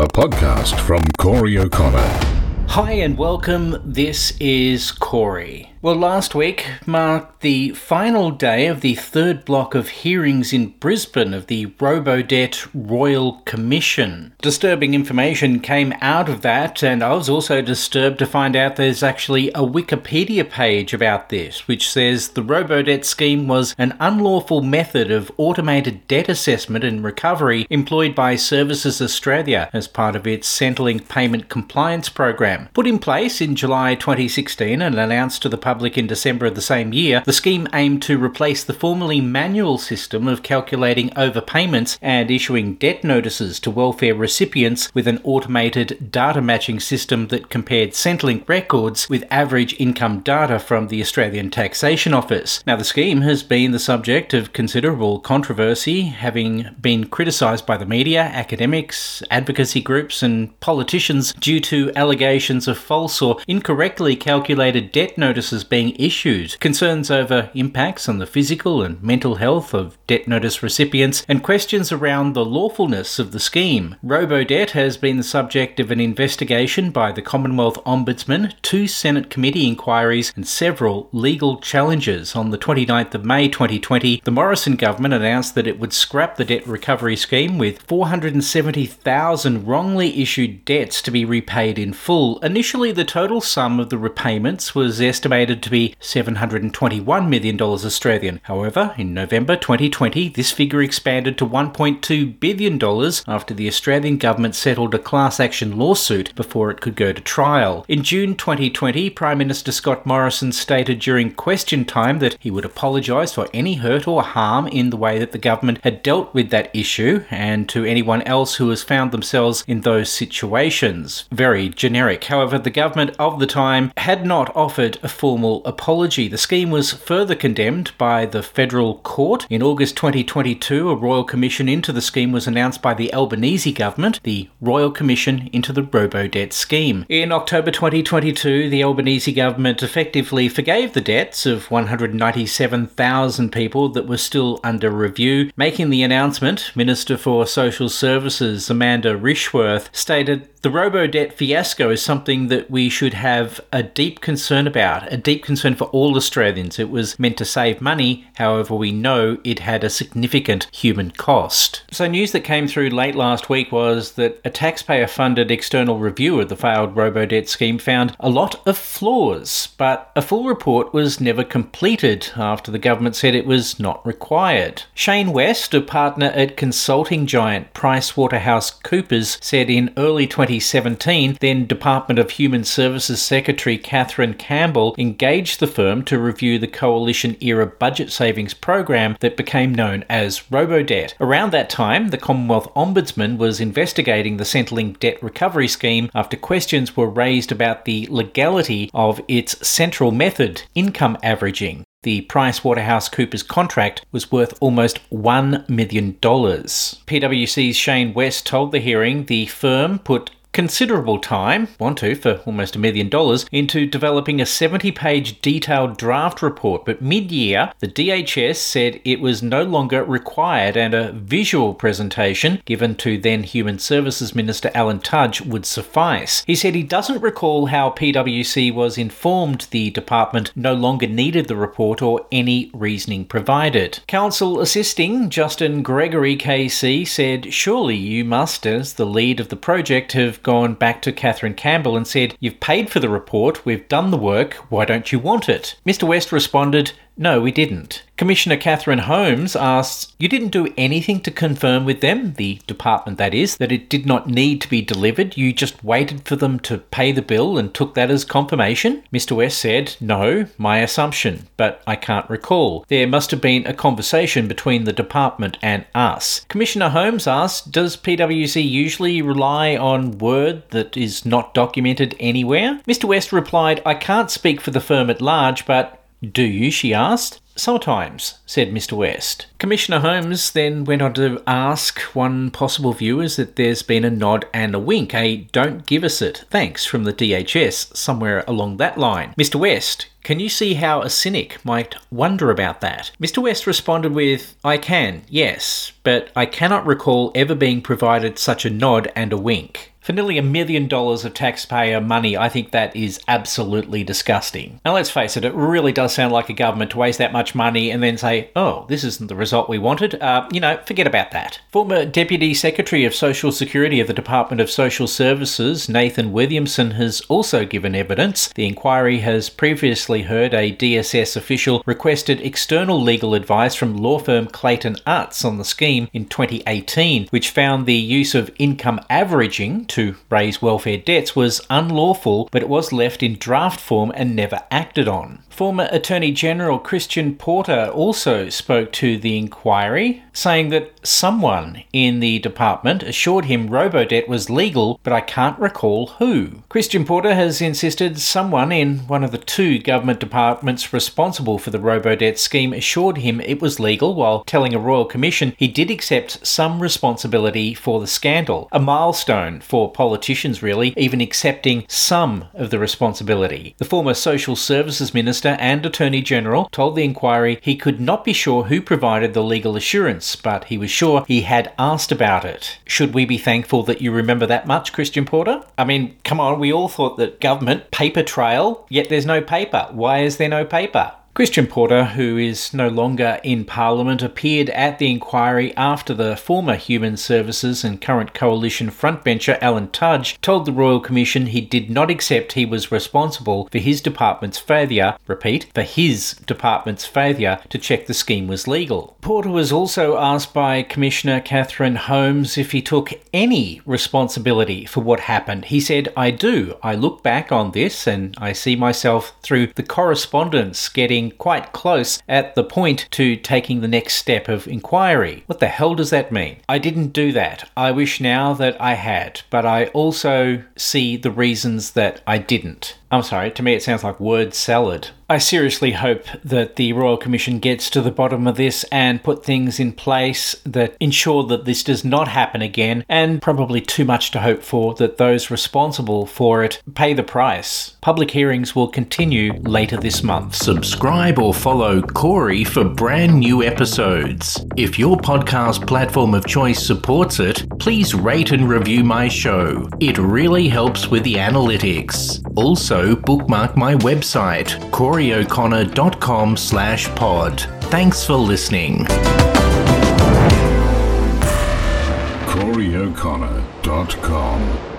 a podcast from Corey O'Connor. Hi and welcome. This is Corey. Well, last week marked the final day of the third block of hearings in Brisbane of the Robodebt Royal Commission. Disturbing information came out of that, and I was also disturbed to find out there's actually a Wikipedia page about this, which says the Robodebt scheme was an unlawful method of automated debt assessment and recovery employed by Services Australia as part of its Centrelink Payment Compliance Program. Put in place in July 2016 and announced to the public in December of the same year, the scheme aimed to replace the formerly manual system of calculating overpayments and issuing debt notices to welfare recipients with an automated data matching system that compared Centrelink records with average income data from the Australian Taxation Office. Now, the scheme has been the subject of considerable controversy, having been criticised by the media, academics, advocacy groups, and politicians due to allegations of false or incorrectly calculated debt notices being issued, concerns over impacts on the physical and mental health of debt notice recipients, and questions around the lawfulness of the scheme. Robodebt has been the subject of an investigation by the Commonwealth Ombudsman, two Senate committee inquiries, and several legal challenges. On the 29th of May 2020, the Morrison government announced that it would scrap the debt recovery scheme with 470,000 wrongly issued debts to be repaid in full. Initially, the total sum of the repayments was estimated estimated to be $721 million Australian. However, in November 2020, this figure expanded to $1.2 billion after the Australian government settled a class action lawsuit before it could go to trial. In June 2020, Prime Minister Scott Morrison stated during question time that he would apologise for any hurt or harm in the way that the government had dealt with that issue and to anyone else who has found themselves in those situations. Very generic. However, the government of the time had not offered a full formal apology. The scheme was further condemned by the federal court. In August 2022, a royal commission into the scheme was announced by the Albanese government, the Royal Commission into the Robo Debt scheme. In October 2022, the Albanese government effectively forgave the debts of 197,000 people that were still under review. Making the announcement, Minister for Social Services Amanda Rishworth stated the robo debt fiasco is something that we should have a deep concern about, a deep concern for all Australians. It was meant to save money, however, we know it had a significant human cost. So, news that came through late last week was that a taxpayer funded external review of the failed Robodebt scheme found a lot of flaws, but a full report was never completed after the government said it was not required. Shane West, a partner at consulting giant PricewaterhouseCoopers, said in early 2017, then Department of Human Services Secretary Kathryn Campbell engaged the firm to review the coalition era budget savings program that became known as Robodebt. Around that time, the Commonwealth Ombudsman was investigating the Centrelink debt recovery scheme after questions were raised about the legality of its central method, income averaging. The PricewaterhouseCoopers contract was worth almost $1 million. PwC's Shane West told the hearing the firm put considerable time, want to, for almost a million dollars, into developing a 70 page detailed draft report. But mid year, the DHS said it was no longer required and a visual presentation given to then Human Services Minister Alan Tudge would suffice. He said he doesn't recall how PwC was informed the department no longer needed the report or any reasoning provided. Counsel assisting Justin Greggery KC said, Surely you must, as the lead of the project, have gone back to Kathryn Campbell and said, You've paid for the report, we've done the work, why don't you want it? Mr. West responded, no, we didn't. Commissioner Catherine Holmes asks, You didn't do anything to confirm with them, the department that is, that it did not need to be delivered. You just waited for them to pay the bill and took that as confirmation? Mr. West said, No, my assumption, but I can't recall. There must have been a conversation between the department and us. Commissioner Holmes asked, Does PwC usually rely on word that is not documented anywhere? Mr. West replied, I can't speak for the firm at large, but do you? she asked. Sometimes, said Mr. West. Commissioner Holmes then went on to ask one possible view is that there's been a nod and a wink, a don't give us it, thanks from the DHS, somewhere along that line. Mr. West, can you see how a cynic might wonder about that? Mr. West responded with, I can, yes, but I cannot recall ever being provided such a nod and a wink. For nearly a million dollars of taxpayer money, I think that is absolutely disgusting. Now, let's face it, it really does sound like a government to waste that much money and then say, oh, this isn't the result we wanted. Uh, you know, forget about that. Former Deputy Secretary of Social Security of the Department of Social Services, Nathan Williamson, has also given evidence. The inquiry has previously heard a DSS official requested external legal advice from law firm Clayton Utz on the scheme in 2018, which found the use of income averaging to raise welfare debts was unlawful, but it was left in draft form and never acted on. Former Attorney General Christian Porter also spoke to the inquiry, saying that someone in the department assured him Robodebt was legal, but I can't recall who. Christian Porter has insisted someone in one of the two government departments responsible for the Robodebt scheme assured him it was legal while telling a Royal Commission he did accept some responsibility for the scandal. A milestone for politicians, really, even accepting some of the responsibility. The former Social Services Minister and Attorney General told the inquiry he could not be sure who provided the legal assurance, but he was sure he had asked about it. Should we be thankful that you remember that much, Christian Porter? I mean, come on, we all thought that government, paper trail, yet there's no paper. Why is there no paper? Christian Porter, who is no longer in Parliament, appeared at the inquiry after the former Human Services and current Coalition frontbencher Alan Tudge told the Royal Commission he did not accept he was responsible for his department's failure, repeat, for his department's failure to check the scheme was legal. Porter was also asked by Commissioner Catherine Holmes if he took any responsibility for what happened. He said, I do. I look back on this and I see myself through the correspondence getting quite close at the point to taking the next step of inquiry. What the hell does that mean? I didn't do that. I wish now that I had, but I also see the reasons that I didn't. I'm sorry, to me it sounds like word salad. I seriously hope that the Royal Commission gets to the bottom of this and put things in place that ensure that this does not happen again, and probably too much to hope for that those responsible for it pay the price. Public hearings will continue later this month. Subscribe or follow Corey for brand new episodes. If your podcast platform of choice supports it, please rate and review my show. It really helps with the analytics. Bookmark my website, coreyo'connor.com slash pod. Thanks for listening. CoreyO'Connor.com